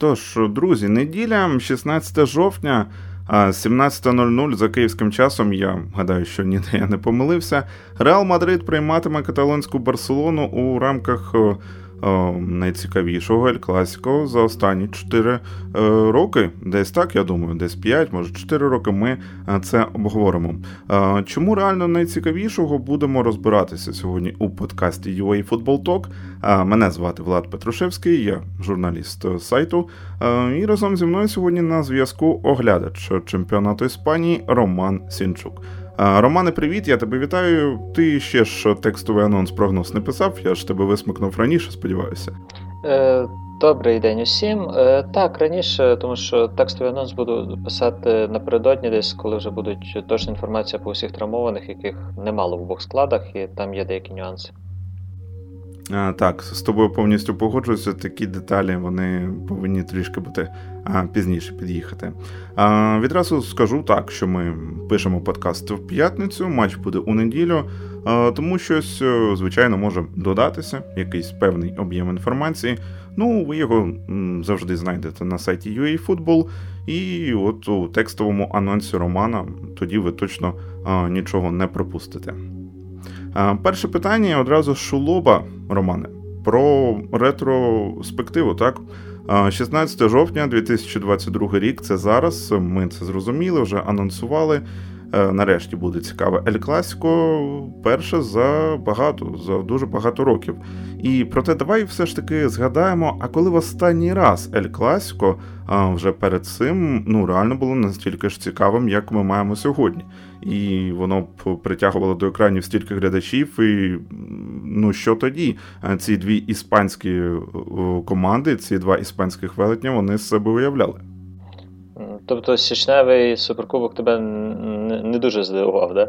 Тож, друзі, неділя, 16 жовтня, 17.00 за київським часом. Я гадаю, що ніде я не помилився. Реал Мадрид прийматиме каталонську Барселону у рамках Е, найцікавішого Ель Класіко за останні 4 е, роки. Десь так, я думаю, десь 5, може 4 роки ми е, це обговоримо. Чому реально найцікавішого будемо розбиратися сьогодні у подкасті UA Football Talk. Мене звати Влад Петрушевський, я журналіст сайту. І разом зі мною сьогодні на зв'язку оглядач чемпіонату Іспанії Роман Сінчук. Романе, привіт, я тебе вітаю. Ти ще ж текстовий анонс прогноз не писав, я ж тебе висмикнув раніше, сподіваюся. Е, добрий день усім. Е, так, раніше, тому що текстовий анонс буду писати напередодні, десь коли вже будуть точна інформація по усіх травмованих, яких немало в обох складах, і там є деякі нюанси. Так, з тобою повністю погоджуюся. Такі деталі вони повинні трішки бути пізніше під'їхати. Відразу скажу так, що ми пишемо подкаст в п'ятницю, матч буде у неділю, тому щось, е, звичайно, може додатися, якийсь певний об'єм інформації. Ну, ви його завжди знайдете на сайті UAFootball, і от у текстовому анонсі романа тоді ви точно нічого не пропустите. Перше питання одразу з Шулоба, Романе, про ретроспективу, так? 16 жовтня 2022 рік це зараз. Ми це зрозуміли, вже анонсували. Е, нарешті буде цікаве Ель Класіко перше за багато, за дуже багато років. І проте давай все ж таки згадаємо, а коли в останній раз Ель Класіко вже перед цим ну реально було настільки ж цікавим, як ми маємо сьогодні. І воно б притягувало до екранів стільки глядачів. І ну що тоді? Ці дві іспанські команди, ці два іспанських велетня, вони з себе уявляли. Тобто січневий суперкубок тебе не, дуже здивував, да?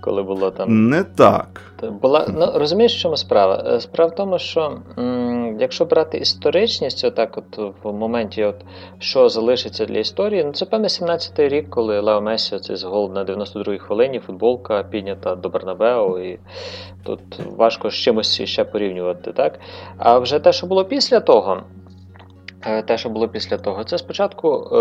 коли було там. Не так. Була, ну, Розумієш, в чому справа? Е, справа в тому, що м, якщо брати історичність, отак от в моменті, от, що залишиться для історії, ну це певне 17-й рік, коли Лео Месі цей гол на 92-й хвилині, футболка піднята до Бернабео, і тут важко з чимось ще порівнювати. так? А вже те, що було після того. Е, те, що було після того, це спочатку е,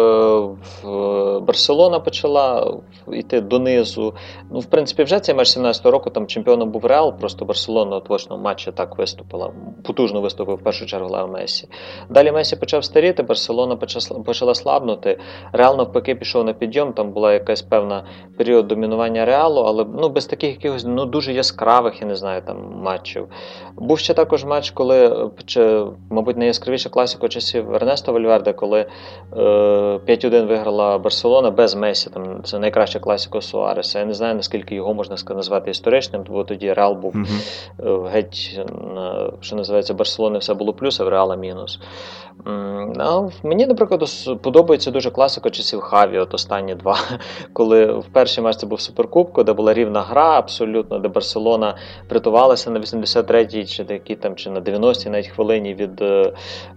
в Барселона почала йти донизу. Ну, в принципі, вже цей матч 17-го року там чемпіоном був Реал, просто Барселона в очному матчі так виступила. Потужно виступив в першу чергу Лео Месі. Далі Месі почав старіти, Барселона почала слабнути. Реал навпаки пішов на підйом. Там була якась певна період домінування реалу, але ну, без таких якихось ну, дуже яскравих, я не знаю, там матчів. Був ще також матч, коли, мабуть, найяскравіша класика часів. Ернесто Вальверде, коли 5-1 е, виграла Барселона без Месі. Там Це найкраща класика Суареса. Я не знаю, наскільки його можна назвати історичним, бо тоді Реал був mm-hmm. геть, що називається, Барселони все було плюс, а в Реала мінус. А Мені, наприклад, подобається дуже класика часів Хаві, от останні два. Коли в перший матч це був Суперкубку, де була рівна гра, абсолютно, де Барселона притувалася на 83-й чи там, чи на 90-й навіть хвилині від е,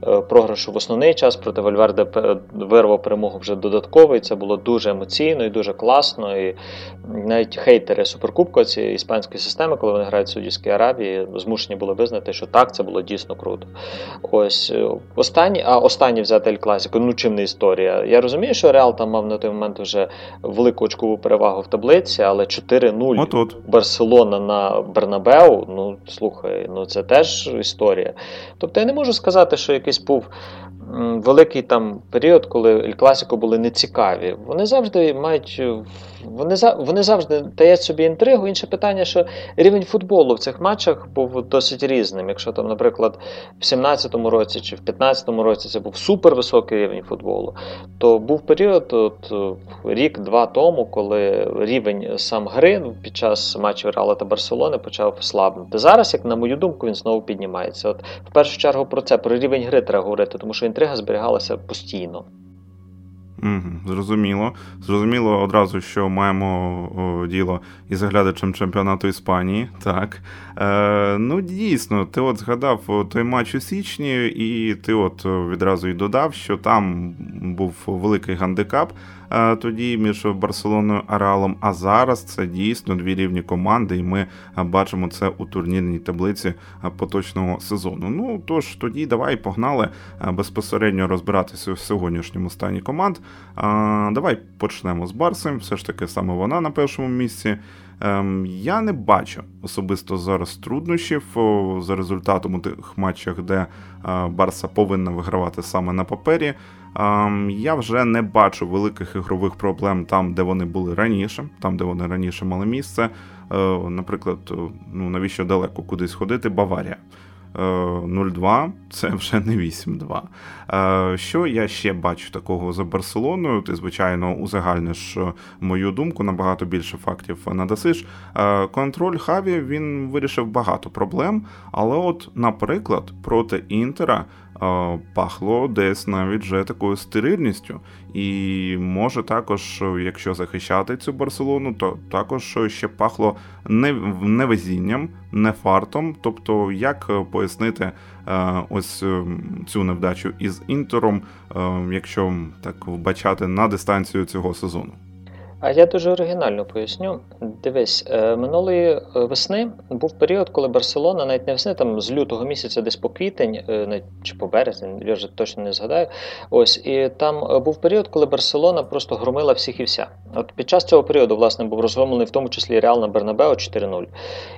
е, програшу в основний час. Проти Вальверде вирвав перемогу вже додатковий. Це було дуже емоційно і дуже класно. І навіть хейтери Суперкубку цієї іспанської системи, коли вони грають в Судівській Аравії, змушені були визнати, що так, це було дійсно круто. Ось е, останні останній, а останній взяти Ель Класіко, ну чим не історія. Я розумію, що Реал там мав на той момент вже велику очкову перевагу в таблиці, але 4-0 Барселона на Бернабеу. Ну слухай, ну це теж історія. Тобто я не можу сказати, що якийсь був великий там період, коли Ель Класіко були нецікаві. Вони завжди мають вони вони завжди дають собі інтригу. Інше питання, що рівень футболу в цих матчах був досить різним. Якщо там, наприклад, в 17-му році чи в 15-му році це був супервисокий рівень футболу, то був період от, рік-два тому, коли рівень сам гри під час матчів Реала та Барселони почав слабнути. Зараз, як на мою думку, він знову піднімається. От В першу чергу про це, про рівень гри треба говорити, тому що інтрига зберігалася постійно. Угу, Зрозуміло. Зрозуміло одразу, що маємо діло із оглядачем чемпіонату Іспанії. Так. Е, Ну, дійсно, ти от згадав той матч у січні, і ти от відразу й додав, що там був великий гандикап. Тоді між Барселоною і Реалом. А зараз це дійсно дві рівні команди, і ми бачимо це у турнірній таблиці поточного сезону. Ну тож тоді давай погнали безпосередньо розбиратися в сьогоднішньому стані команд. Давай почнемо з Барси. Все ж таки саме вона на першому місці. Ем, я не бачу особисто зараз труднощів за результатом у тих матчах, де Барса повинна вигравати саме на папері. Я вже не бачу великих ігрових проблем там, де вони були раніше, там, де вони раніше мали місце. Е, наприклад, ну навіщо далеко кудись ходити, Баварія. 0-2 е, це вже не 8-2. Е, що я ще бачу такого за Барселоною? Ти, звичайно, узагальниш е, мою думку, набагато більше фактів надасиш. Контроль Хаві він вирішив багато проблем, але, от, наприклад, проти Інтера пахло десь навіть вже такою стерильністю. І може також, якщо захищати цю Барселону, то також ще пахло невезінням, не фартом. Тобто, як пояснити ось цю невдачу із інтером, якщо так вбачати на дистанцію цього сезону. А я дуже оригінально поясню. Дивись, е, минулої е, весни був період, коли Барселона, навіть не весни, там з лютого місяця, десь по квітень, е, чи по березень, я вже точно не згадаю. Ось і там був період, коли Барселона просто громила всіх і вся. От під час цього періоду, власне, був розгромлений в тому числі Реал на Бернабео 4-0.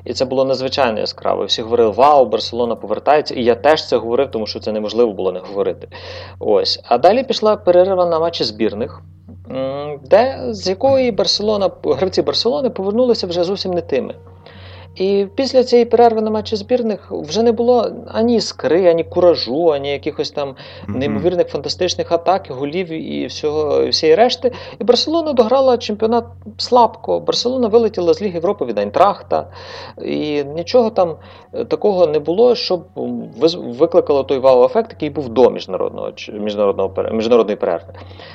І це було надзвичайно яскраво. Всі говорили, вау, Барселона повертається. І я теж це говорив, тому що це неможливо було не говорити. Ось. А далі пішла перерива на матчі збірних де з якої Барселона, гравці Барселони повернулися вже зовсім не тими. І після цієї перерви на матчі збірних вже не було ані іскри, ані куражу, ані якихось там неймовірних фантастичних атак, голів і всього, всієї решти. І Барселона дограла чемпіонат слабко. Барселона вилетіла з Ліги Європи від Айнтрахта. І нічого там е, такого не було, щоб викликало той вау-ефект, який був до міжнародного міжнародного міжнародної перерви.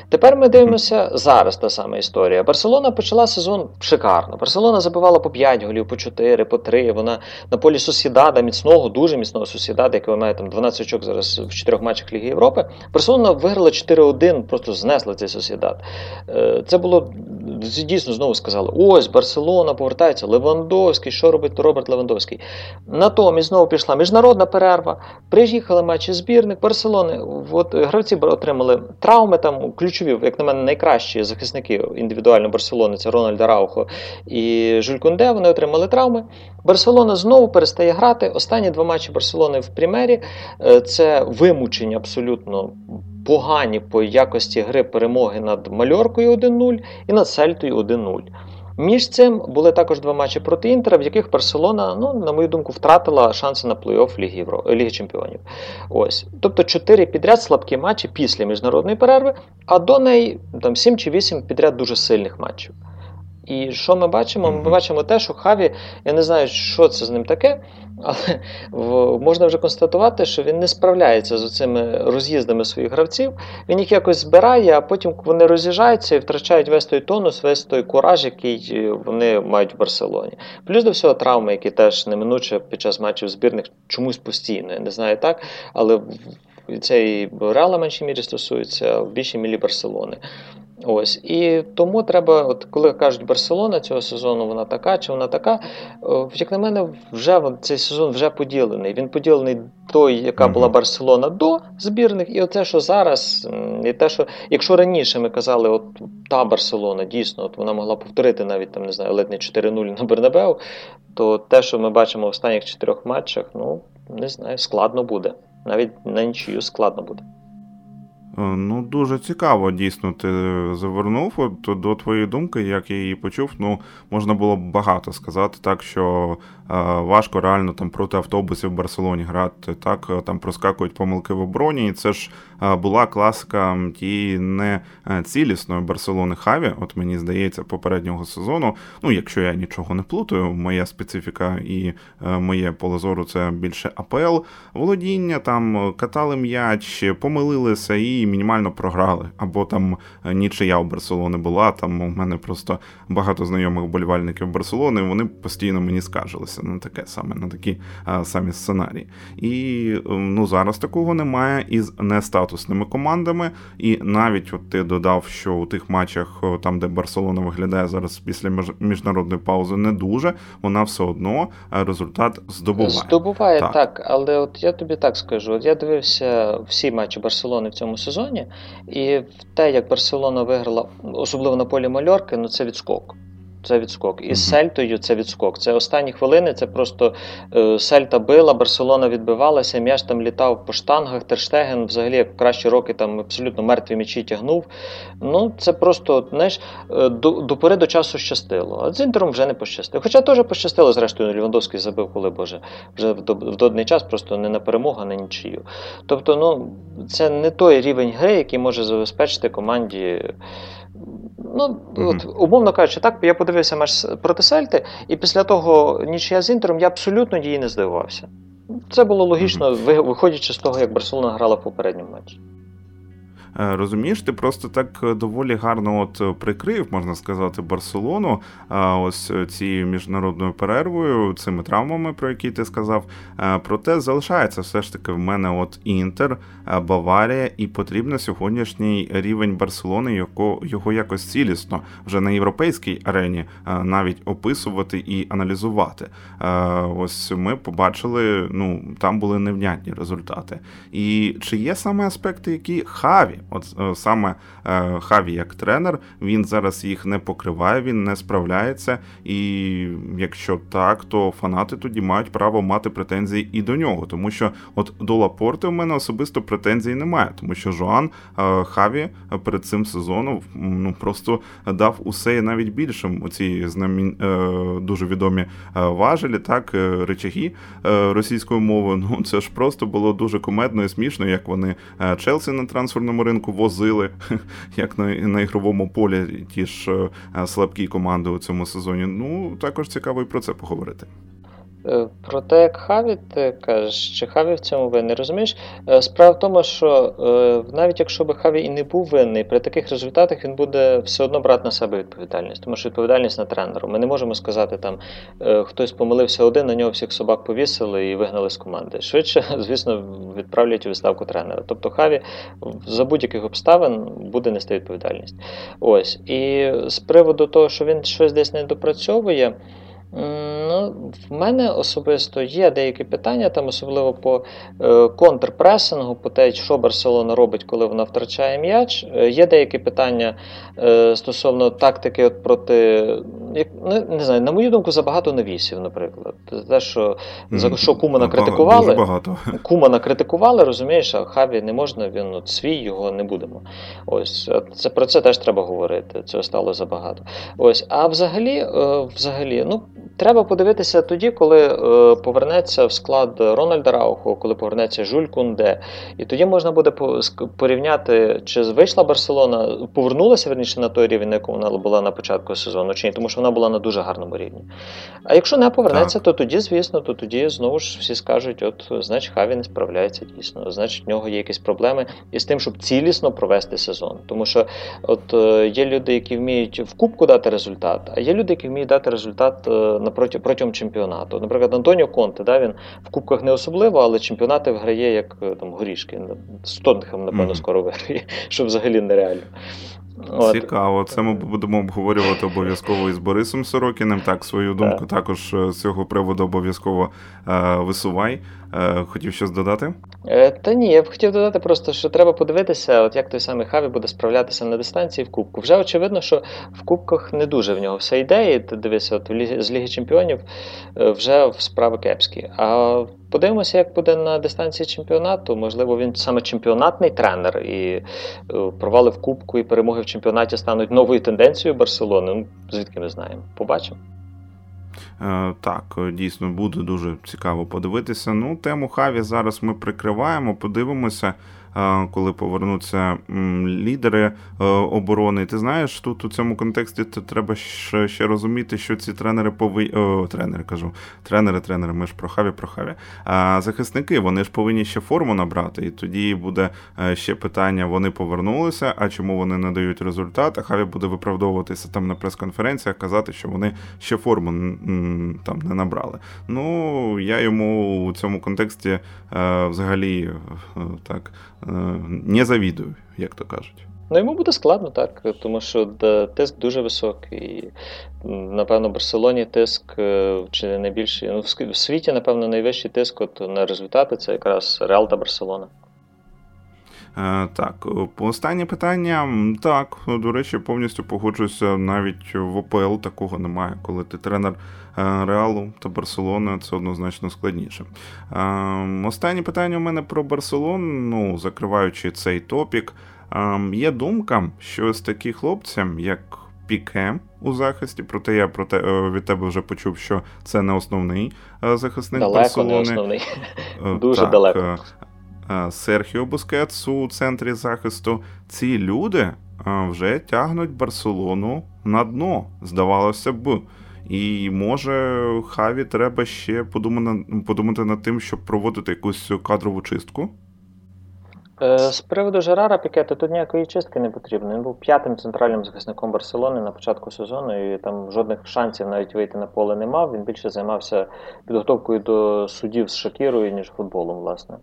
Тепер ми дивимося зараз та сама історія. Барселона почала сезон шикарно. Барселона забивала по 5 голів, по 4 по три. Вона на полі Сусідада, міцного, дуже міцного Сусідада, який має там 12 очок зараз в чотирьох матчах Ліги Європи. Барселона виграла 4-1, просто знесла цей Сусідад. Е, це було дійсно знову сказали: ось Барселона повертається, Левандовський. Що робить Роберт Левандовський? Натомість знову пішла міжнародна перерва. Приїхали матчі збірних Барселони. От гравці отримали травми. Там ключові, як на мене, найкращі захисники індивідуально Барселони це Рональд Раухо і Жюль Кунде. Вони отримали травми. Барселона знову перестає грати. Останні два матчі Барселони в Прімері е, це вимучені абсолютно погані по якості гри перемоги над Мальоркою 1-0 і над Сельтою 1-0. Між цим були також два матчі проти Інтера, в яких Барселона, ну, на мою думку, втратила шанси на плей-офф Ліги, Євро... Ліги Чемпіонів. Ось. Тобто чотири підряд слабкі матчі після міжнародної перерви, а до неї там 7 чи 8 підряд дуже сильних матчів. І що ми бачимо? Ми бачимо те, що Хаві, я не знаю, що це з ним таке, але можна вже констатувати, що він не справляється з цими роз'їздами своїх гравців. Він їх якось збирає, а потім вони роз'їжджаються і втрачають весь той тонус, весь той кураж, який вони мають в Барселоні. Плюс до всього травми, які теж неминуче під час матчів збірних чомусь постійно. Я не знаю так, але це і Реала в меншій мірі стосується в більшій мірі Барселони. Ось і тому треба, от коли кажуть Барселона цього сезону, вона така чи вона така. Як на мене, вже цей сезон вже поділений. Він поділений той, яка була Барселона до збірних, і оце, що зараз, і те, що якщо раніше ми казали, от та Барселона дійсно от вона могла повторити навіть там не знаю, ледь не 4-0 на Бернабеу, то те, що ми бачимо в останніх чотирьох матчах, ну не знаю, складно буде. Навіть на нічию складно буде. Е, ну, дуже цікаво, дійсно, ти завернув От, до твоєї думки, як я її почув. Ну, можна було б багато сказати, так що важко реально там проти автобусів в Барселоні грати. Так, е, там проскакують помилки в обороні. І це ж е, була класика тієї не е, цілісної Барселони Хаві. От мені здається, попереднього сезону. Ну, якщо я нічого не плутаю, моя специфіка і е, моє поле зору це більше АПЛ. Володіння там катали м'яч, помилилися і мінімально програли, або там нічия у Барселони була. Там у мене просто багато знайомих вболівальників Барселони. Вони постійно мені скаржилися на таке саме, на такі самі сценарії. І ну зараз такого немає із нестатусними командами. І навіть от ти додав, що у тих матчах, там де Барселона виглядає зараз після міжнародної паузи, не дуже вона все одно результат здобуває. Здобуває так, так але от я тобі так скажу: от я дивився всі матчі Барселони в цьому сезоні, і те, як Барселона виграла, особливо на полі Мальорки, ну це відскок це відскок. І з Сельтою це відскок. Це останні хвилини. Це просто е, Сельта била, Барселона відбивалася, м'яч там літав по штангах, Терштеген взагалі як в кращі роки там абсолютно мертві м'ячі тягнув. Ну, це просто знаєш, е, до, до пори до часу щастило. А з Інтером вже не пощастило. Хоча теж пощастило, зрештою, Лівандовський забив, коли Боже, вже в, в додний час просто не на перемогу, а на нічию. Тобто, ну, це не той рівень гри, який може забезпечити команді. Ну, mm-hmm. от, умовно кажучи, так, я подивився матч проти Сельти, і після того нічия з Інтером я абсолютно її не здивувався. Це було логічно, mm-hmm. виходячи з того, як Барселона грала в попередньому матчі. Е, розумієш, ти просто так е, доволі гарно от е, прикрив, можна сказати, Барселону ось цією міжнародною перервою, цими травмами, про які ти сказав. Проте залишається все ж таки в мене от Інтер, Баварія, і потрібно сьогоднішній рівень Барселони, його, його якось цілісно вже на європейській арені навіть описувати і аналізувати. Ось ми побачили, ну там були невнятні результати. І чи є саме аспекти, які хаві? От е, саме е, Хаві як тренер, він зараз їх не покриває, він не справляється. І якщо так, то фанати тоді мають право мати претензії і до нього. Тому що от до Лапорти в мене особисто претензій немає, тому що Жоан е, Хаві перед цим сезоном ну просто дав усе і навіть більшим у ці знамі... дуже відомі важелі, так речаги російською мовою. Ну це ж просто було дуже кумедно і смішно, як вони Челсі на трансферному ринку ринку возили, як на на ігровому полі ті ж е, слабкі команди у цьому сезоні. Ну, також цікаво і про це поговорити. Е, про те, як Хаві, ти кажеш, чи Хаві в цьому винний, розумієш? Е, справа в тому, що навіть якщо би Хаві і не був винний, при таких результатах він буде все одно брати на себе відповідальність, тому що відповідальність на тренеру. Ми не можемо сказати, там хтось помилився один, на нього всіх собак повісили і вигнали з команди. Швидше, звісно, відправлять у відставку тренера. Тобто Хаві за будь-яких обставин буде нести відповідальність. Ось. І з приводу того, що він щось десь не допрацьовує. Ну, В мене особисто є деякі питання, там особливо по е, контрпресингу, по те, що Барселона робить, коли вона втрачає м'яч. Е, є деякі питання е, стосовно тактики от проти. Як, ну, не знаю, На мою думку, забагато навісів, наприклад. Те, що за що Кумана критикували, Дуже багато. Кумана критикували, розумієш, а Хаві не можна, він от свій, його не будемо. Ось, це Про це теж треба говорити. Цього стало забагато. Ось, А взагалі, е, взагалі, ну. Треба подивитися тоді, коли е, повернеться в склад Рональда Рауху, коли повернеться Жуль Кунде. І тоді можна буде порівняти, чи вийшла Барселона, повернулася верніше на той рівень, на якому вона була на початку сезону, чи ні, тому що вона була на дуже гарному рівні. А якщо не повернеться, так. то тоді, звісно, то тоді знову ж всі скажуть: от, значить, Хаві не справляється дійсно, значить, в нього є якісь проблеми із тим, щоб цілісно провести сезон. Тому що от е, є люди, які вміють в кубку дати результат, а є люди, які вміють дати результат. Е, протягом чемпіонату. Наприклад, Антоніо Конте, да, він в кубках не особливо, але чемпіонати виграє як е, там горішки. З Тоттенхем, напевно, скоро виграє, що взагалі нереально. От. Цікаво, це ми будемо обговорювати обов'язково із Борисом Сорокіним. Так, свою думку так. також е, з цього приводу обов'язково е, висувай. Е, хотів щось додати? Е, та ні, я б хотів додати просто, що треба подивитися, от як той самий Хаві буде справлятися на дистанції в Кубку. Вже очевидно, що в Кубках не дуже в нього все йде, і ти дивися, от з Ліги Чемпіонів е, вже справи кепські. А подивимося, як буде на дистанції чемпіонату. Можливо, він саме чемпіонатний тренер, і провали в Кубку і перемоги в чемпіонаті стануть новою тенденцією Барселони. Ну, Звідки ми знаємо? Побачимо. Так, дійсно буде дуже цікаво подивитися. Ну, тему Хаві зараз ми прикриваємо, подивимося коли повернуться лідери е, оборони. Ти знаєш, тут у цьому контексті треба ще, розуміти, що ці тренери повинні тренери кажу, тренери, тренери, ми ж про хаві, про хаві. А захисники вони ж повинні ще форму набрати, і тоді буде е, ще питання: вони повернулися, а чому вони не дають результат? А хаві буде виправдовуватися там на прес-конференціях, казати, що вони ще форму там не набрали. Ну я йому у цьому контексті е, взагалі так не завідую, як то кажуть. Ну, йому буде складно, так, тому що тиск дуже високий. Напевно, в Барселоні тиск е, чи не найбільший. Ну, в світі, напевно, найвищий тиск от на результати це якраз Реал та Барселона. Е, так, останнє питання. Так, до речі, повністю погоджуюся. Навіть в ОПЛ такого немає, коли ти тренер е, Реалу та Барселони, це однозначно складніше. Е, останнє питання у мене про Барселон, ну, закриваючи цей топік. Є думка, що з такі хлопці, як Піке у захисті, проте я проте від тебе вже почув, що це не основний захисник далеко Барселони. не основний. Дуже так, далеко. Серхіо Бускетс у центрі захисту. Ці люди вже тягнуть Барселону на дно, здавалося б. І може Хаві треба ще подумати, над тим, щоб проводити якусь кадрову чистку. Е, з приводу Жерара Пікета тут ніякої чистки не потрібно. Він був п'ятим центральним захисником Барселони на початку сезону, і там жодних шансів навіть вийти на поле не мав. Він більше займався підготовкою до судів з Шакірою, ніж футболом, власне.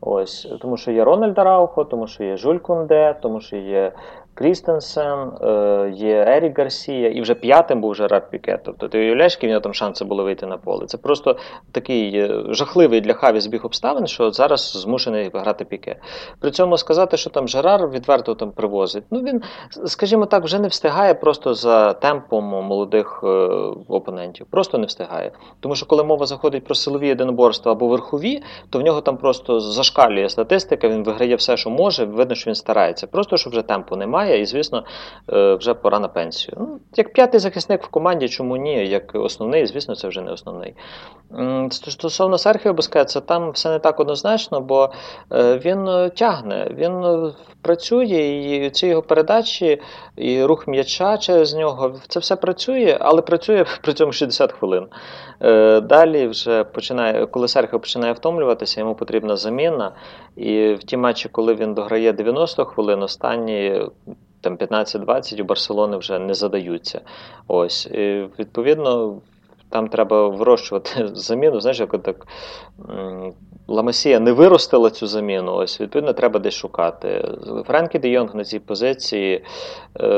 Ось, Тому що є Рональд Раухо, тому що є Жуль Кунде, тому що є Крістенсен, е, є Ерік Гарсія, і вже п'ятим був Жерар Піке. Тобто ти уявляєш, які в нього там шанси було вийти на поле. Це просто такий е, жахливий для Хаві збіг обставин, що зараз змушений грати Піке. При цьому сказати, що там Жерар відверто там привозить. Ну він, скажімо так, вже не встигає просто за темпом молодих е, опонентів. Просто не встигає. Тому що коли мова заходить про силові єдиноборства або верхові, то в нього там просто зашкалює статистика, він виграє все, що може. Видно, що він старається. Просто що вже темпу немає немає, і, звісно, е, вже пора на пенсію. Ну, Як п'ятий захисник в команді, чому ні? Як основний, звісно, це вже не основний. Стосовно Серхіо Бускетса, там все не так однозначно, бо е, він е, тягне, він працює, і ці його передачі, і рух м'яча через нього, це все працює, але працює при цьому 60 хвилин. Далі вже починає, коли Серхіо починає втомлюватися, йому потрібна заміна. І в ті матчі, коли він дограє 90 хвилин, останні там 15-20 у Барселони вже не задаються. Ось, і, Відповідно, там треба вирощувати заміну. Знаєш, як так Ламасія не виростила цю заміну, ось, відповідно, треба десь шукати. Френкі Де Йонг на цій позиції, е,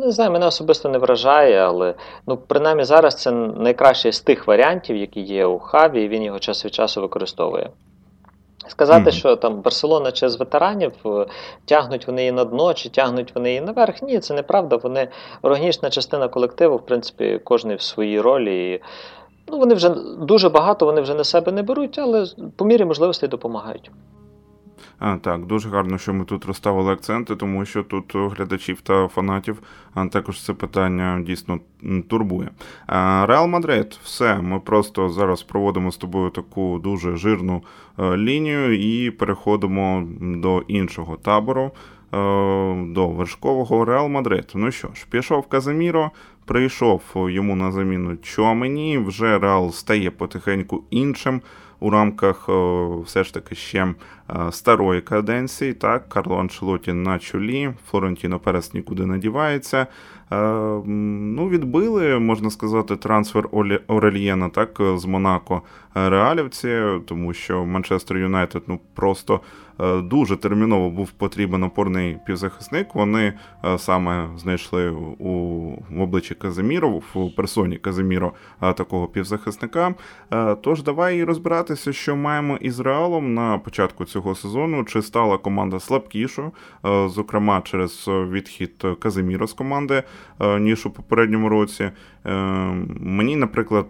не знаю, мене особисто не вражає, але ну, принаймні зараз це найкращий з тих варіантів, які є у Хаві, і він його час від часу використовує. Сказати, mm-hmm. що там Барселона через з ветеранів е, тягнуть вони її на дно, чи тягнуть вони її наверх. Ні, це неправда. Вони органічна частина колективу, в принципі, кожен в своїй ролі. І, ну, Вони вже дуже багато вони вже на себе не беруть, але по мірі можливостей допомагають. Так, дуже гарно, що ми тут розставили акценти, тому що тут глядачів та фанатів також це питання дійсно турбує. Реал Мадрид, все. Ми просто зараз проводимо з тобою таку дуже жирну е, лінію і переходимо до іншого табору. Е, до вершкового Реал Мадрид. Ну що ж, пішов Казаміро, прийшов йому на заміну Чомені, вже Реал стає потихеньку іншим у рамках все ж таки ще старої каденції. Так, Карло Анчелоті на чолі, Флорентіно Перес нікуди не дівається. Ну, Відбили, можна сказати, трансфер Орельєна так, з Монако Реалівці, тому що Манчестер Юнайтед ну, просто Е, дуже терміново був потрібен опорний півзахисник. Вони е, саме знайшли у в обличчі Казиміро, в персоні Казиміро е, такого півзахисника. Тож давай розбиратися, що маємо із Реалом на початку цього сезону, чи стала команда слабкішою, зокрема через відхід Казиміра з команди, ніж у попередньому році. Мені, наприклад,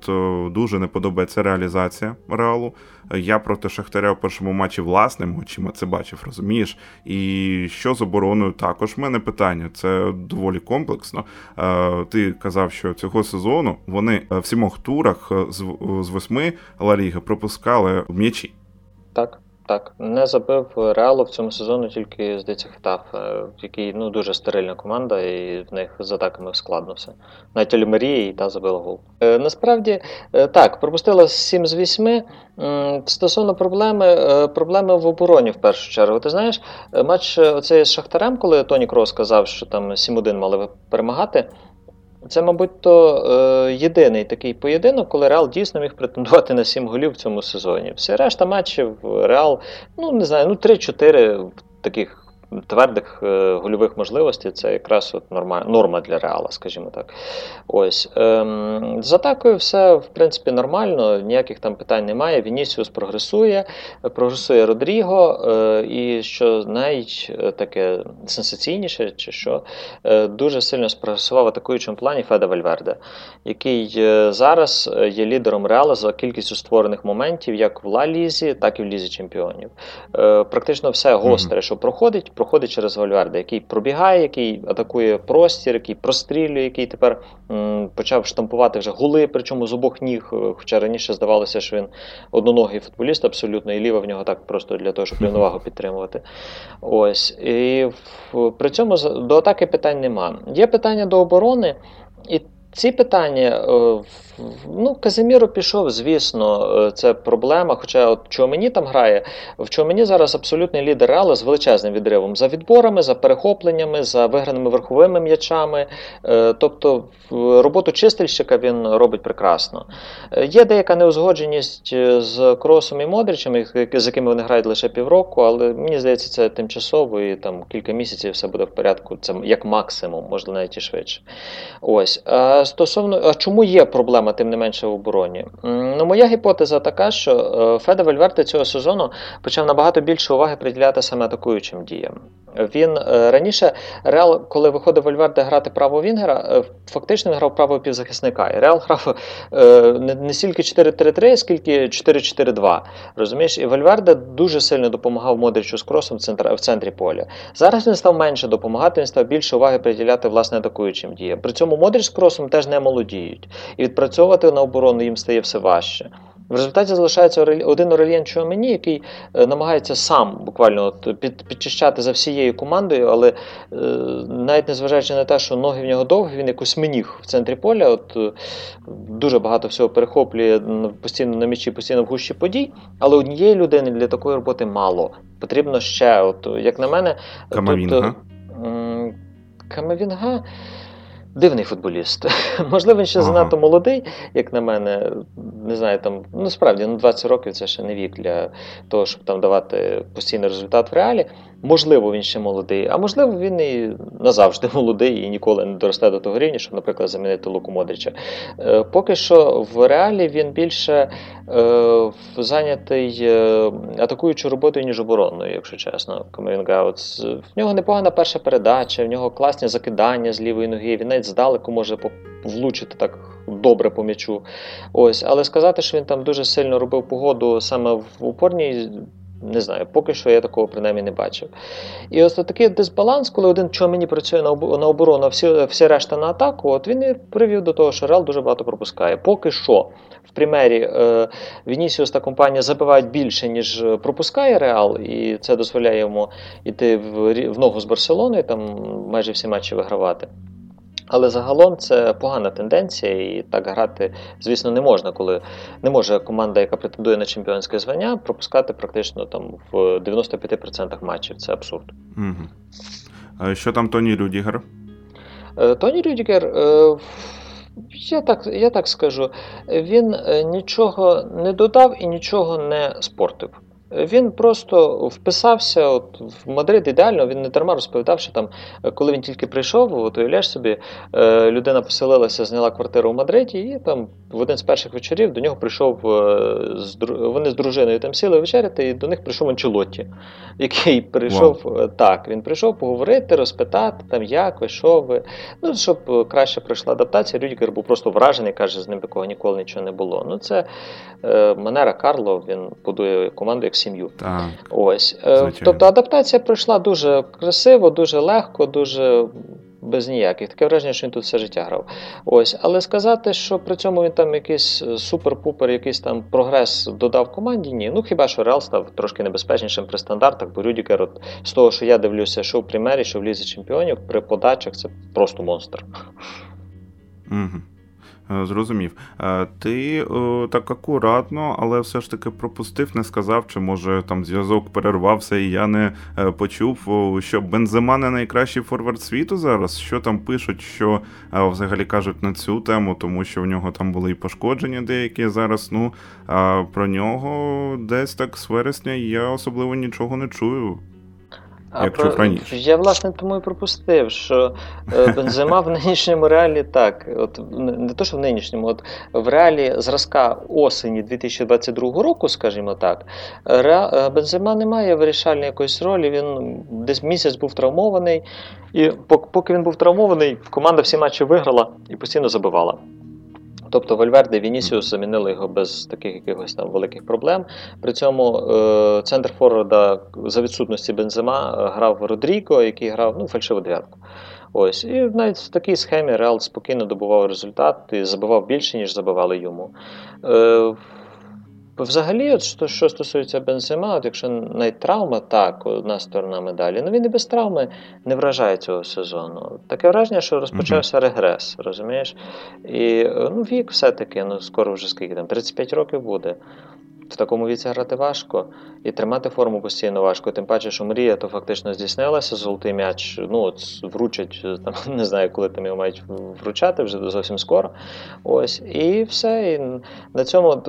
дуже не подобається реалізація реалу. Я проти Шахтаря в першому матчі власним очима це бачив, розумієш? І що з обороною також в мене питання. Це доволі комплексно. Ти казав, що цього сезону вони в сімох турах з восьми Ла Ліги пропускали м'ячі. Так. Так, не забив Реалу в цьому сезону тільки здається Хетаф, який ну дуже стерильна команда, і в них з атаками складно все. Навіть Олімерія і та забила гол. Е, насправді е, так, пропустила 7 з 8. Стосовно проблеми, е, проблеми в обороні в першу чергу. Ти знаєш, е, матч оцей з Шахтарем, коли Тоні Крос сказав, що там 7-1 мали перемагати. Це, мабуть, то е, єдиний такий поєдинок, коли Реал дійсно міг претендувати на 7 голів в цьому сезоні. Всі решта матчів Реал, ну не знаю, ну 3-4 таких твердих е, гольових можливостей це якраз от норма, норма для реала, скажімо так. Ось. Ем, З атакою все в принципі нормально, ніяких там питань немає. Вінісіус прогресує, прогресує Родріго, е, і що найтаке сенсаційніше, чи що, е, дуже сильно спрогресував в атакуючому плані Феда Вальверде, який е, зараз є лідером Реала за кількістю створених моментів як в Ла Лізі, так і в Лізі Чемпіонів. Е, Практично все гостре, mm-hmm. що проходить проходить через Вальверде, який пробігає, який атакує простір, який прострілює, який тепер м, почав штампувати вже гули, причому з обох ніг. Е, хоча раніше здавалося, що він одноногий футболіст, абсолютно, і ліва в нього так просто для того, щоб рівновагу підтримувати. Ось. І в, при цьому до атаки питань нема. Є питання до оборони. І ці питання, е, ну, Казиміро пішов, звісно, е, це проблема. Хоча от Чомені там грає, в Чомені зараз абсолютний лідер Реала з величезним відривом за відборами, за перехопленнями, за виграними верховими м'ячами. Е, тобто роботу чистильщика він робить прекрасно. Є деяка неузгодженість з Кросом і Модричем, з якими вони грають лише півроку, але мені здається, це тимчасово і там кілька місяців все буде в порядку. Це як максимум, можливо, навіть і швидше. Ось стосовно а чому є проблема, тим не менше в обороні? Ну, Моя гіпотеза така, що е, Феде Вальверте цього сезону почав набагато більше уваги приділяти саме атакуючим діям. Він е, раніше Реал, коли виходив Вальверде грати право Вінгера, е, фактично він грав право півзахисника. І Реал грав не стільки 4-3-3, скільки 4-4-2. Розумієш, і Вальверде дуже сильно допомагав Модричу з кросом в центрі поля. Зараз він став менше допомагати, він став більше уваги приділяти власне атакуючим діям. При цьому Модрич з кросом теж не молодіють. І відпрацьовувати на оборону їм стає все важче. В результаті залишається один Орельєн Чуамені, який е, намагається сам буквально от під, підчищати за всією командою, але е, навіть незважаючи на те, що ноги в нього довгі, він якось меніг в центрі поля. От е, Дуже багато всього перехоплює постійно на м'ячі, постійно в гущі подій. Але однієї людини для такої роботи мало. Потрібно ще, от, як на мене, Камавінга. Тут, Камавінга. Дивний футболіст. Можливо, він ще ага. занадто молодий, як на мене. Не знаю, там, ну справді ну 20 років це ще не вік для того, щоб там давати постійний результат в реалі. Можливо, він ще молодий, а можливо, він і назавжди молодий і ніколи не доросте до того рівня, щоб, наприклад, замінити Луку Модрича. Е, поки що в реалі він більше е, зайнятий е, атакуючою роботою, ніж оборонною, якщо чесно. Камерінга. В нього непогана перша передача, в нього класні закидання з лівої ноги. Він навіть здалеку може влучити так добре по м'ячу. Ось, але сказати, що він там дуже сильно робив погоду саме в упорній. Не знаю, поки що я такого принаймні не бачив. І ось такий дисбаланс, коли один чого мені працює на оборону, а всі всі решта на атаку, от він і привів до того, що Реал дуже багато пропускає. Поки що в примері е, Вінісіус та компанія забивають більше, ніж пропускає Реал, і це дозволяє йому йти в, в ногу з Барселоною, там майже всі матчі вигравати. Але загалом це погана тенденція, і так грати, звісно, не можна, коли не може команда, яка претендує на чемпіонське звання, пропускати практично там в 95% матчів. Це абсурд. Угу. А Що там Тоні Рюдігер? Е, Тоні Рюдігер, е, я так я так скажу, він е, нічого не додав і нічого не спортив. Він просто вписався от, в Мадрид ідеально, він не дарма розповідав, що там, коли він тільки прийшов, от уявляєш собі, е, людина поселилася, зняла квартиру в Мадриді, і там в один з перших вечорів до нього прийшов з вони з дружиною там сіли вечеряти, і до них прийшов Анчелотті, який прийшов wow. так, він прийшов поговорити, розпитати, там, як ви, що ви. Ну, щоб краще пройшла адаптація. Рюдігер був просто вражений, каже, з ним такого ніколи нічого не було. Ну, це е, Манера Карло, він будує команду як сім'ю. Так, Ось. Е, тобто адаптація пройшла дуже красиво, дуже легко, дуже без ніяких. Таке враження, що він тут все життя грав. Ось, але сказати, що при цьому він там якийсь супер-пупер, якийсь там прогрес додав команді, ні. Ну хіба що Реал став трошки небезпечнішим при стандартах, бо Рюдікер, от з того, що я дивлюся, що в Примері, що в Лізі Чемпіонів, при подачах це просто монстр. Угу. Е, зрозумів. Е, ти е, так акуратно, але все ж таки пропустив, не сказав, чи може там зв'язок перервався, і я не почув, що Бензема не найкращий форвард світу зараз. Що там пишуть, що взагалі кажуть на цю тему, тому що в нього там були і пошкодження деякі зараз. Ну про нього десь так з вересня я особливо нічого не чую. Якщо про... раніше. Я, власне, тому і пропустив, що е, бензима в нинішньому реалі так. От Не то, що в нинішньому, от в реалі зразка осені 2022 року, скажімо так, ре... Е, бензима не має вирішальної якоїсь ролі. Він десь місяць був травмований, і поки він був травмований, команда всі матчі виграла і постійно забивала. Тобто Вальверде Вінісіус замінили його без таких якихось там великих проблем. При цьому е, центр Форварда за відсутності Бензема е, грав Родріго, який грав ну, фальшиву дев'ятку. Ось. І навіть в такій схемі Реал спокійно добував результат і забивав більше, ніж забивали йому. Е, Взагалі, от що що стосується бензима, от якщо навіть травма, так, одна сторона медалі, ну він і без травми не вражає цього сезону. Таке враження, що розпочався регрес, розумієш? І ну, вік все-таки, ну скоро вже скільки там, 35 років буде в такому віці грати важко і тримати форму постійно важко. Тим паче, що мрія то фактично здійснилася, золотий м'яч. Ну от вручать там, не знаю, коли там його мають вручати вже зовсім скоро. Ось і все. І на цьому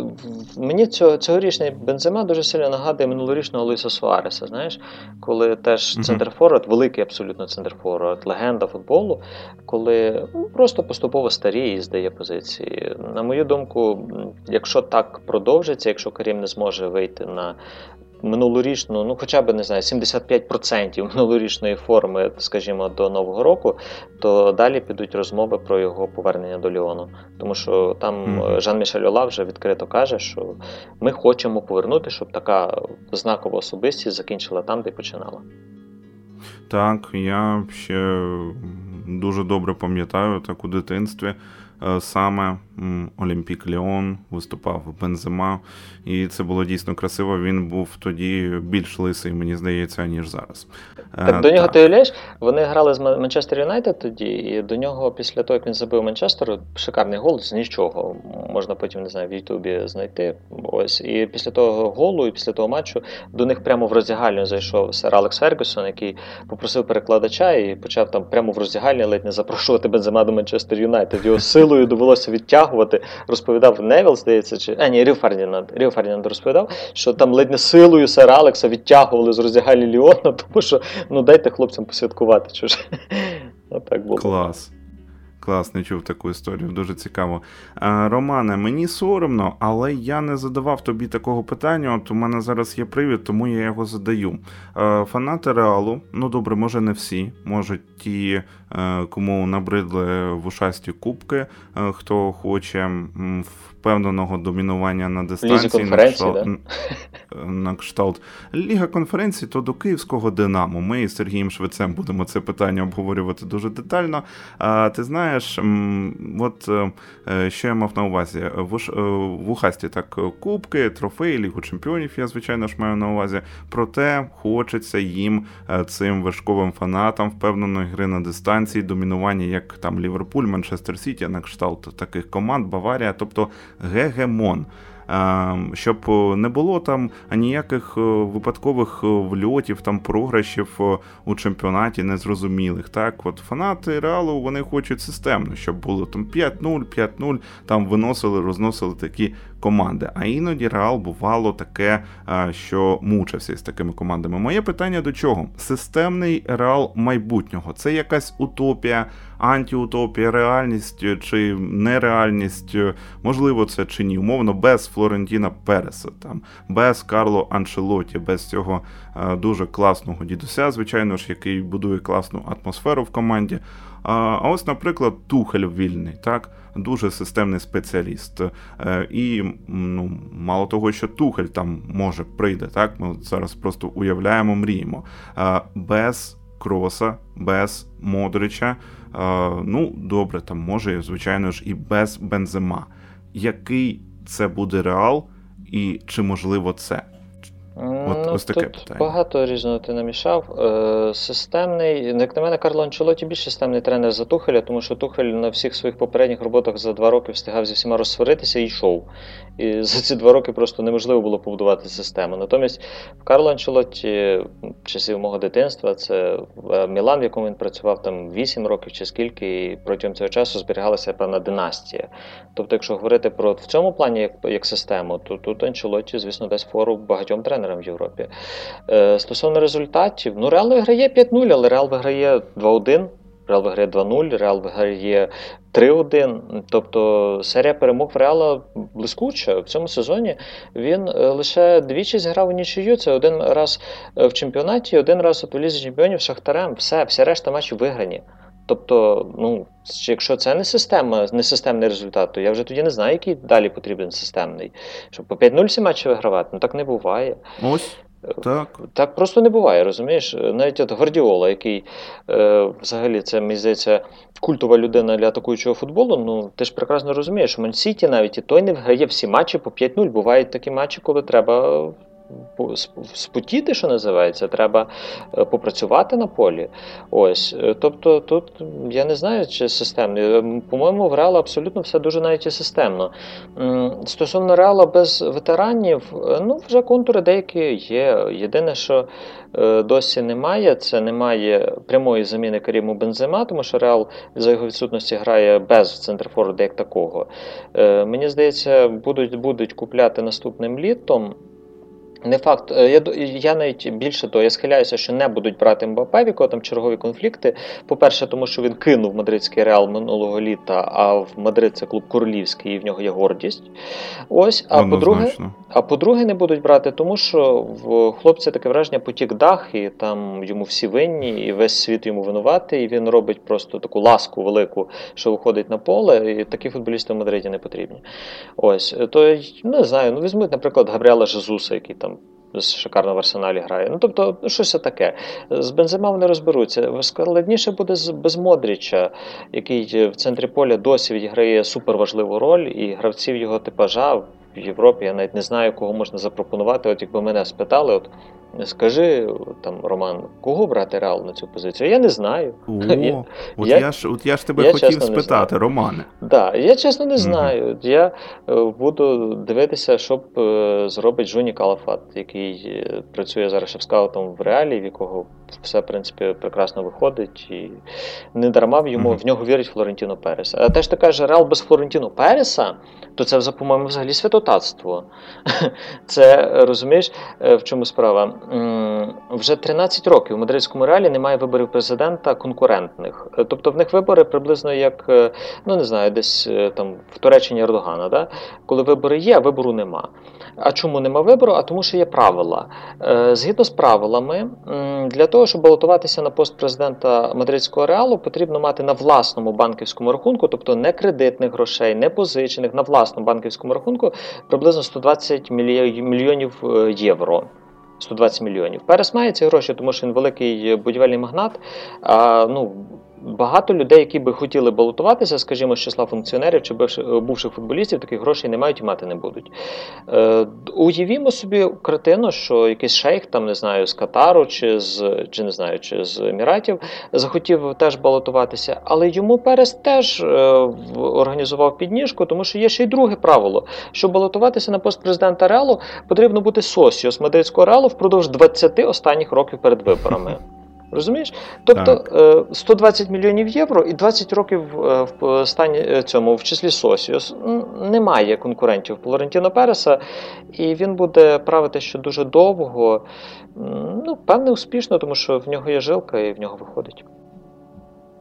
мені цього цьогорічний бензима дуже сильно нагадує минулорічного Луїса Суареса. Знаєш, коли теж центрфорвард, великий абсолютно центрфорвард, легенда футболу, коли ну, просто поступово старіє і здає позиції. На мою думку, якщо так продовжиться, якщо Карім не зможе вийти на минулорічну, ну хоча б не знаю, 75% минулорічної форми, скажімо, до Нового року, то далі підуть розмови про його повернення до Ліону. Тому що там mm-hmm. Жан-Мішель Ола вже відкрито каже, що ми хочемо повернути, щоб така знакова особистість закінчила там, де починала. Так, я ще дуже добре пам'ятаю так у дитинстві. Е, саме Олімпік Леон виступав Бензема, і це було дійсно красиво. Він був тоді більш лисий, мені здається, ніж зараз. Так До нього ти уявляєш, вони грали з Манчестер Юнайтед тоді, і до нього, після того, як він забив Манчестер, шикарний гол з нічого. Можна потім не знаю, в Ютубі знайти. Ось і після того голу, і після того матчу до них прямо в роздягальню зайшов сер Алекс Фергюсон, який попросив перекладача і почав там прямо в роздягальні ледь не запрошувати Бензема до Манчестер Юнайтед. Його силою довелося відтягувати. Розповідав Невіл, здається, чи а ні, Ріо Фердінанд. Ріо Фердінанд розповідав, що там ледь не силою сера Алекса відтягували з роздягальні Ліона, тому що ну дайте хлопцям посвяткувати. Чуже. Отак було. Клас. Клас, не чув таку історію, дуже цікаво. Романе, мені соромно, але я не задавав тобі такого питання. От у мене зараз є привід, тому я його задаю. Фанати реалу, ну добре, може не всі, може ті, кому набридли вушасті кубки, е, хто хоче впевненого домінування на дистанції на кшталт, да? на кшталт Ліга конференції, то до Київського Динамо. Ми з Сергієм Швецем будемо це питання обговорювати дуже детально. А ти знаєш, от е, що я мав на увазі? В Ухасті так кубки, трофеї, Лігу чемпіонів, я, звичайно ж, маю на увазі. Проте хочеться їм е, цим вершковим фанатам впевненої гри на дистанції, домінування, як там Ліверпуль, Манчестер Сіті, на кшталт таких команд, Баварія. Тобто гегемон. щоб не було там ніяких випадкових вльотів, там програшів у чемпіонаті незрозумілих. Так, от фанати реалу вони хочуть системно, щоб було там 5-0, 5-0, там виносили, розносили такі команди. А іноді реал бувало таке, що мучився з такими командами. Моє питання до чого? Системний реал майбутнього це якась утопія, антиутопія, реальність чи нереальність, можливо, це чи ні, умовно, без Флорентіна Переса, там, без Карло Анчелоті, без цього дуже класного дідуся, звичайно ж, який будує класну атмосферу в команді. А ось, наприклад, Тухель вільний, так, дуже системний спеціаліст. Е, і ну, мало того, що Тухель там може прийде, так, ми зараз просто уявляємо, мріємо. Без Кроса, без Модрича. Ну, добре, там може, звичайно ж, і без Бензема. Який це буде реал, і чи можливо це? От, ну, ось таке тут питання. Багато різного ти намішав. Е, Системний, як на мене, Карло Анчелоті більш системний тренер за Тухеля, тому що Тухель на всіх своїх попередніх роботах за два роки встигав зі всіма розсваритися і йшов. І за ці два роки просто неможливо було побудувати систему. Натомість в Карло Анчелоті часів мого дитинства це е, Мілан, в якому він працював там 8 років чи скільки, і протягом цього часу зберігалася певна династія. Тобто, якщо говорити про в цьому плані як як систему, то тут Анчелоті, звісно, дасть фору багатьом тренерам в Європі. Е, Стосовно результатів, ну Реал виграє 5-0, але Реал виграє 2-1. Реал виграє 2-0, Реал виграє 3-1. Тобто серія перемог в Реала блискуча. В цьому сезоні він е, лише двічі зіграв у нічию. Це один раз е, в чемпіонаті, один раз у Лізі чемпіонів Шахтарем. Все, вся решта матчів виграні. Тобто, ну, якщо це не система, не системний результат, то я вже тоді не знаю, який далі потрібен системний. Щоб по 5-0 всі матчі вигравати, ну так не буває. Ось. Так Так просто не буває, розумієш? Навіть от Гвардіола, який е, взагалі це мені здається культова людина для атакуючого футболу. Ну ти ж прекрасно розумієш, що Мансіті навіть і той не виграє всі матчі по 5-0. Бувають такі матчі, коли треба спотіти, що називається, треба е, попрацювати на полі. Ось, е, Тобто тут я не знаю, чи системно. Е, по-моєму, в Реала абсолютно все дуже навіть і системно. Стосовно Реала без ветеранів, ну вже контури деякі є. Єдине, що досі немає, це немає прямої заміни Каріму Бензема, тому що Реал за його відсутності грає без центрфорда як такого. Мені здається, будуть, будуть купляти наступним літом. Не факт, е, я я навіть більше того, я схиляюся, що не будуть брати Мбапе, в якого там чергові конфлікти. По-перше, тому що він кинув мадридський реал минулого літа, а в Мадрид це клуб королівський, і в нього є гордість. Ось, а по-друге, а по-друге, не будуть брати, тому що в хлопця таке враження потік дах, і там йому всі винні, і весь світ йому винуватий. І він робить просто таку ласку велику, що виходить на поле. І такі футболісти в Мадриді не потрібні. Ось, то не знаю. Ну візьмуть, наприклад, Габріела Жезуса, який там шикарно в арсеналі грає. Ну тобто, щось таке. З Бензема вони розберуться. Складніше буде з без Модріча, який в центрі поля досі відіграє суперважливу роль, і гравців його типажа в Європі я навіть не знаю, кого можна запропонувати. От якби мене спитали, от Скажи там, Роман, кого брати Реал на цю позицію? Я не знаю. О, я, От я, я ж от я ж тебе я хотів спитати, Романе. Да, я чесно не знаю. Я е, буду дивитися, що е, зробить Жуні Калафат, який е, працює зараз шефскаутом в реалі, в якого все в принципі прекрасно виходить. І не дарма в йому угу. в нього вірить Флорентіно Перес. А те ж ти кажеш, Реал без Флорентіно Переса, то це, по-моєму, взагалі святотатство. Це розумієш, в чому справа? вже 13 років у мадридському реалі немає виборів президента конкурентних. Е, тобто в них вибори приблизно як, е, ну не знаю, десь е, там в Туреччині Ердогана, да? коли вибори є, а вибору нема. А чому нема вибору? А тому, що є правила. Згідно з правилами, для того, щоб балотуватися на пост президента мадридського реалу, потрібно мати на власному банківському рахунку, тобто не кредитних грошей, не позичених, на власному банківському рахунку приблизно 120 мільйонів євро. 120 мільйонів. Перес має ці гроші, тому що він великий будівельний магнат. А, ну, багато людей, які би хотіли балотуватися, скажімо, з числа функціонерів чи бувших футболістів, таких грошей не мають і мати не будуть. Е, Уявімо собі картину, що якийсь шейх, там не знаю, з Катару чи з чи не знаю, чи з Еміратів захотів теж балотуватися, але йому Перес теж е, організував підніжку, тому що є ще й друге правило: щоб балотуватися на пост президента Реалу, потрібно бути сосіо з мадридського реалу впродовж 20 останніх років перед виборами. Розумієш? Тобто так. 120 е, мільйонів євро і 20 років е, в стані е, цьому в числі Сосіос. Немає конкурентів Флорентіно Переса, і він буде правити ще дуже довго. Ну, певне, успішно, тому що в нього є жилка і в нього виходить.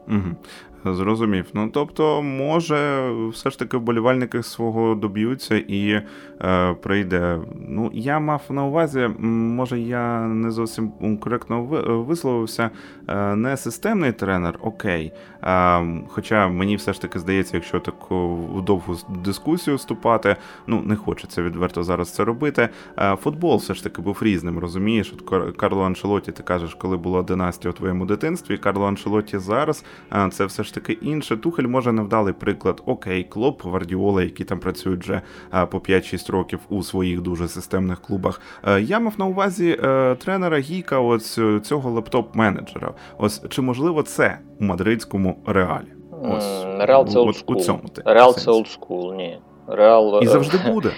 Угу. Зрозумів. Ну тобто, може, все ж таки вболівальники свого доб'ються і е, прийде. Ну, я мав на увазі, може, я не зовсім коректно висловився. Е, не системний тренер, окей. Е, хоча мені все ж таки здається, якщо таку довгу дискусію вступати, ну не хочеться відверто зараз це робити. Е, футбол все ж таки був різним, розумієш? От Карло Аншелоті, ти кажеш, коли була династія у твоєму дитинстві, Карло Аншелоті зараз е, це все ж таки інше. Тухель може невдалий приклад. Окей, Клоп, Гвардіола, які там працюють вже по 5-6 років у своїх дуже системних клубах. Е, я мав на увазі е, тренера Гіка, ось цього лептоп-менеджера. Ось чи можливо це у мадридському реалі? Ось Реал це олдскул. Реал це олдскул, ні. Реал і завжди буде.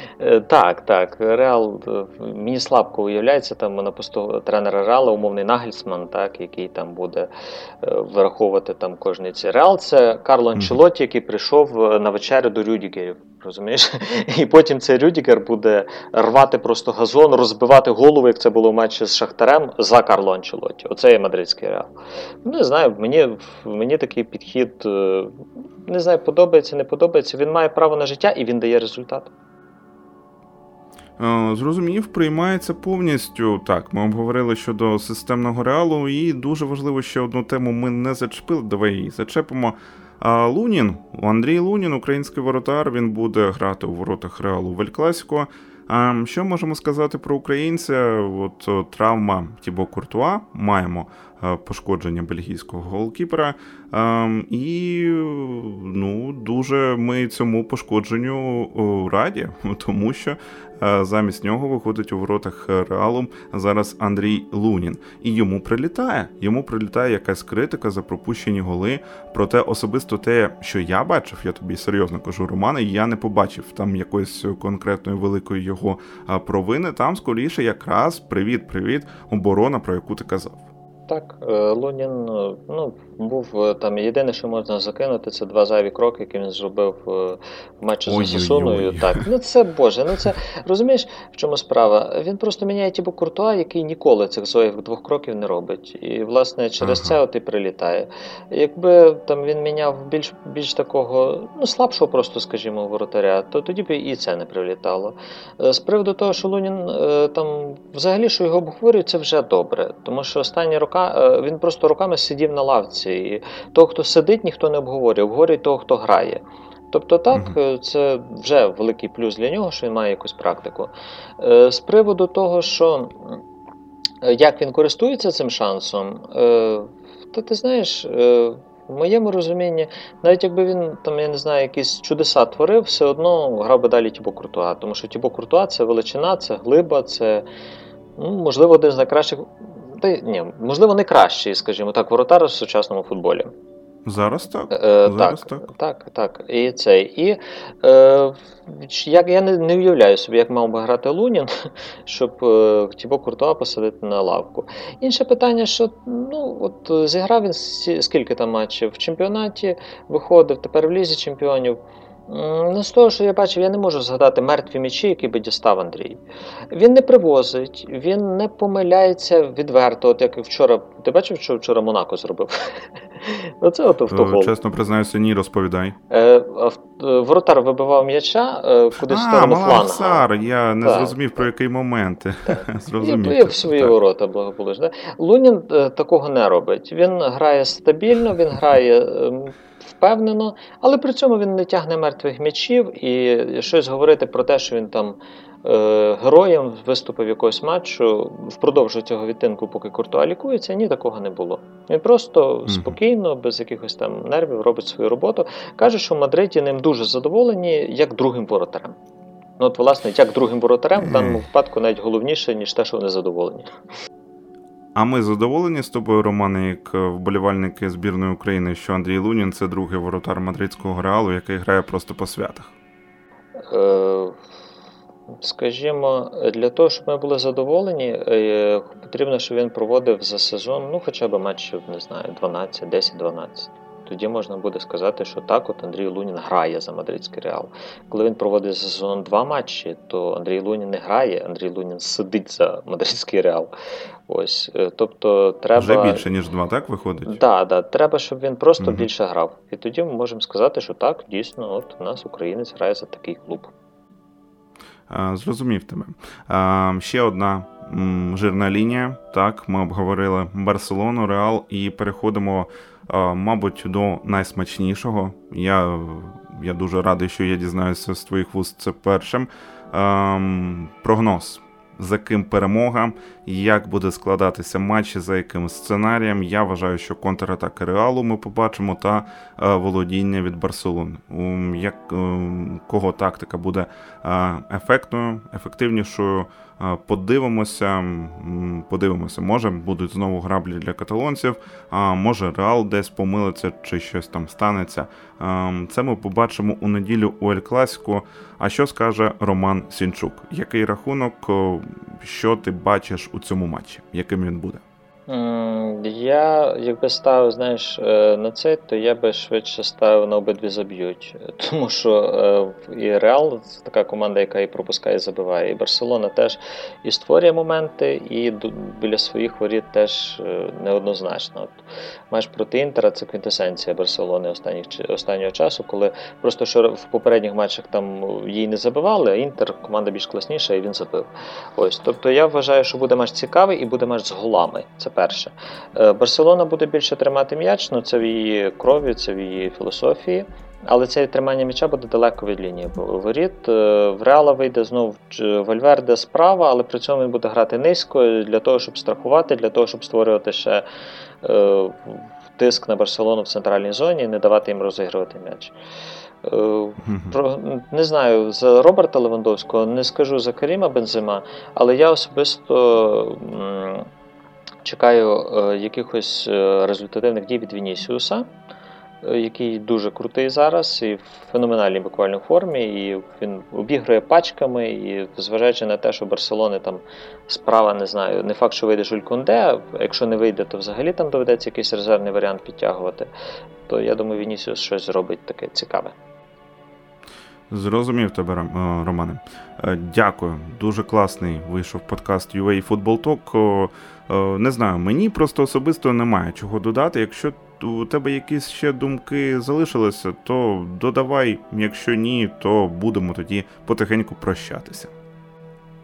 Так, так. Реал мені слабко уявляється там на посту тренера Реала, умовний Нагельсман, так, який там буде враховувати там кожний ці. Реал це Карло Анчелоті, який прийшов на вечерю до Рюдігерів розумієш? І потім цей Рюдігер буде рвати просто газон, розбивати голову, як це було в матчі з Шахтарем за Карло Анчелоті. Оце є мадридський реал. Не знаю, мені мені такий підхід е, не знаю, подобається, не подобається. Він має право на життя і він дає результат. Е, зрозумів, приймається повністю. Так, ми обговорили щодо системного реалу, і дуже важливо ще одну тему ми не зачепили. Давай її зачепимо. А Лунін, Андрій Лунін, український воротар, він буде грати у воротах Реалу в. А що можемо сказати про українця? От травма Тібо Куртуа, маємо пошкодження бельгійського голкіпера. І ну, дуже ми цьому пошкодженню раді, тому що замість нього виходить у воротах реалом зараз Андрій Лунін. І йому прилітає. Йому прилітає якась критика за пропущені голи. Проте особисто те, що я бачив, я тобі серйозно кажу, Романе, я не побачив там якоїсь конкретної великої його провини. Там скоріше якраз привіт-привіт, оборона, про яку ти казав. Так, е, Лунін ну, був е, там єдине, що можна закинути, це два зайві кроки, які він зробив е, в матчі з Сосуною. Так, ну це Боже, ну це розумієш, в чому справа? Він просто міняє Тібо Куртуа, який ніколи цих своїх двох кроків не робить. І, власне, через ага. це от і прилітає. Якби там він міняв більш більш такого, ну, слабшого, просто, скажімо, воротаря, то тоді б і це не прилітало. З приводу того, що Лунін там взагалі, що його обговорюють, це вже добре. Тому що останні роки рука, е, він просто руками сидів на лавці. І того, хто сидить, ніхто не обговорює, обговорює того, хто грає. Тобто, так, uh це вже великий плюс для нього, що він має якусь практику. Е, з приводу того, що як він користується цим шансом, то ти знаєш. В моєму розумінні, навіть якби він там, я не знаю, якісь чудеса творив, все одно грав би далі Тібо Куртуа. Тому що Тібо Куртуа це величина, це глиба, це ну, можливо один з найкращих та ні, можливо, не кращий, скажімо так, воротар в сучасному футболі. Зараз так. Е, Зараз так, так. Так, так. І цей. І е, як я не, не уявляю собі, як мав би грати Лунін, щоб е, Тібо Куртуа посадити на лавку. Інше питання, що ну, от зіграв він скільки там матчів в чемпіонаті виходив, тепер в лізі чемпіонів. Ну, з того, що я бачив, я не можу згадати мертві м'ячі, які би дістав Андрій. Він не привозить, він не помиляється відверто, от як вчора. Ти бачив, що вчора Монако зробив? Оце от автогол. Е, чесно признаюся, ні, розповідай. Е, е, воротар вибивав м'яча кудись в сторону. Я не так, зрозумів, про який момент. зрозумів. І в свої ворота благополучно. Лунін такого не робить. Він грає стабільно, він грає ем, впевнено, але при цьому він не тягне мертвих м'ячів і щось говорити про те, що він там е, героєм виступив якогось матчу впродовж цього відтинку, поки Куртуа лікується, ні, такого не було. Він просто mm-hmm. спокійно, без якихось там нервів, робить свою роботу. Каже, що в Мадриді ним дуже задоволені як другим воротарем. Ну, от, власне, як другим воротарем в даному випадку навіть головніше, ніж те, що вони задоволені. А ми задоволені з тобою, Романе, як вболівальники збірної України, що Андрій Лунін це другий воротар мадридського реалу, який грає просто по святах. Е, Скажімо, для того, щоб ми були задоволені, е, потрібно, щоб він проводив за сезон ну, хоча б матчів, не знаю, 12, 10-12 тоді можна буде сказати, що так, от Андрій Лунін грає за мадридський реал. Коли він проводить за сезон два матчі, то Андрій Лунін не грає, Андрій Лунін сидить за мадридський реал. Ось, е, тобто треба вже більше ніж два, так виходить? Так, да, да, треба, щоб він просто угу. більше грав. І тоді ми можемо сказати, що так, дійсно, от у нас українець грає за такий клуб. Зрозумів тебе. Ще одна жирна лінія. Так, ми обговорили Барселону, Реал і переходимо мабуть, до найсмачнішого. Я я дуже радий, що я дізнаюся з твоїх вуст це першим. Ем, Прогноз. За ким перемога, як буде складатися матч, за яким сценарієм. Я вважаю, що контратаки реалу ми побачимо та е, володіння від Барселони. Як е, кого тактика буде е, ефектною, ефективнішою. Подивимося, подивимося, може будуть знову граблі для каталонців, а може Реал десь помилиться чи щось там станеться. Це ми побачимо у неділю у Ель Класіку. А що скаже Роман Сінчук? Який рахунок, що ти бачиш у цьому матчі? Яким він буде? Я, якби ставив, знаєш, е, на це, то я би швидше ставив на обидві заб'ють. Тому що е, і Реал така команда, яка і пропускає, і забиває. І Барселона теж і створює моменти, і біля своїх воріт теж е, неоднозначно. От Матч проти Інтера це квінтесенція Барселони останніх, останнього часу, коли просто що в попередніх матчах там їй не забивали, а Інтер команда більш класніша, і він забив. Ось, Тобто я вважаю, що буде матч цікавий і буде матч з голами. Це перше. Е, Барселона буде більше тримати м'яч, ну це в її крові, це в її філософії. Але це тримання м'яча буде далеко від лінії воріт. Е, в Реала вийде знов Вальверде справа, але при цьому він буде грати низько для того, щоб страхувати, для того, щоб створювати ще е, тиск на Барселону в центральній зоні і не давати їм розігрувати м'яч. Про, Не знаю, за Роберта Левандовського не скажу за Каріма Бензима, але я особисто чекаю е, якихось е, результативних дій від Вінісіуса, е, який дуже крутий зараз і в феноменальній буквально формі. І він обігрує пачками, і зважаючи на те, що Барселони там справа не знаю, не факт, що вийде Жуль Кунде, а якщо не вийде, то взагалі там доведеться якийсь резервний варіант підтягувати. То я думаю, Вінісіус щось зробить таке цікаве. Зрозумів тебе, Романе. Дякую. Дуже класний вийшов подкаст UA Football Talk. Е, не знаю, мені просто особисто немає чого додати. Якщо у тебе якісь ще думки залишилися, то додавай. Якщо ні, то будемо тоді потихеньку прощатися.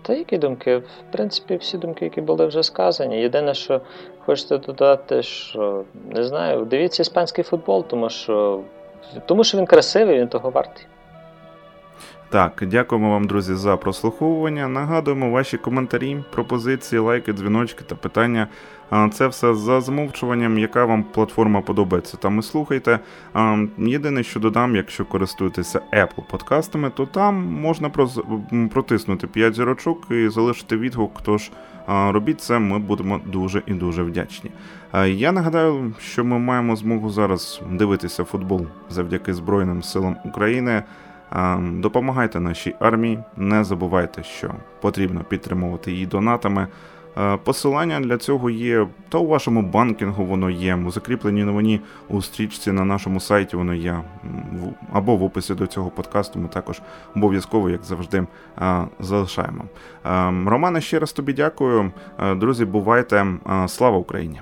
Та які думки? В принципі, всі думки, які були вже сказані. Єдине, що хочете додати, що не знаю, дивіться іспанський футбол, тому що тому що він красивий, він того вартий. Так, дякуємо вам, друзі, за прослуховування. Нагадуємо ваші коментарі, пропозиції, лайки, дзвіночки та питання. Це все за замовчуванням, яка вам платформа подобається. Там і слухайте. Єдине, що додам, якщо користуєтеся Apple подкастами, то там можна протиснути 5 зірочок і залишити відгук. Тож робіть це, ми будемо дуже і дуже вдячні. Я нагадаю, що ми маємо змогу зараз дивитися футбол завдяки Збройним силам України. Допомагайте нашій армії, не забувайте, що потрібно підтримувати її донатами. Посилання для цього є та у вашому банкінгу воно є. У закріпленій новині у стрічці на нашому сайті воно є або в описі до цього подкасту. Ми також обов'язково, як завжди, залишаємо. Романе, ще раз тобі дякую. Друзі, бувайте. Слава Україні!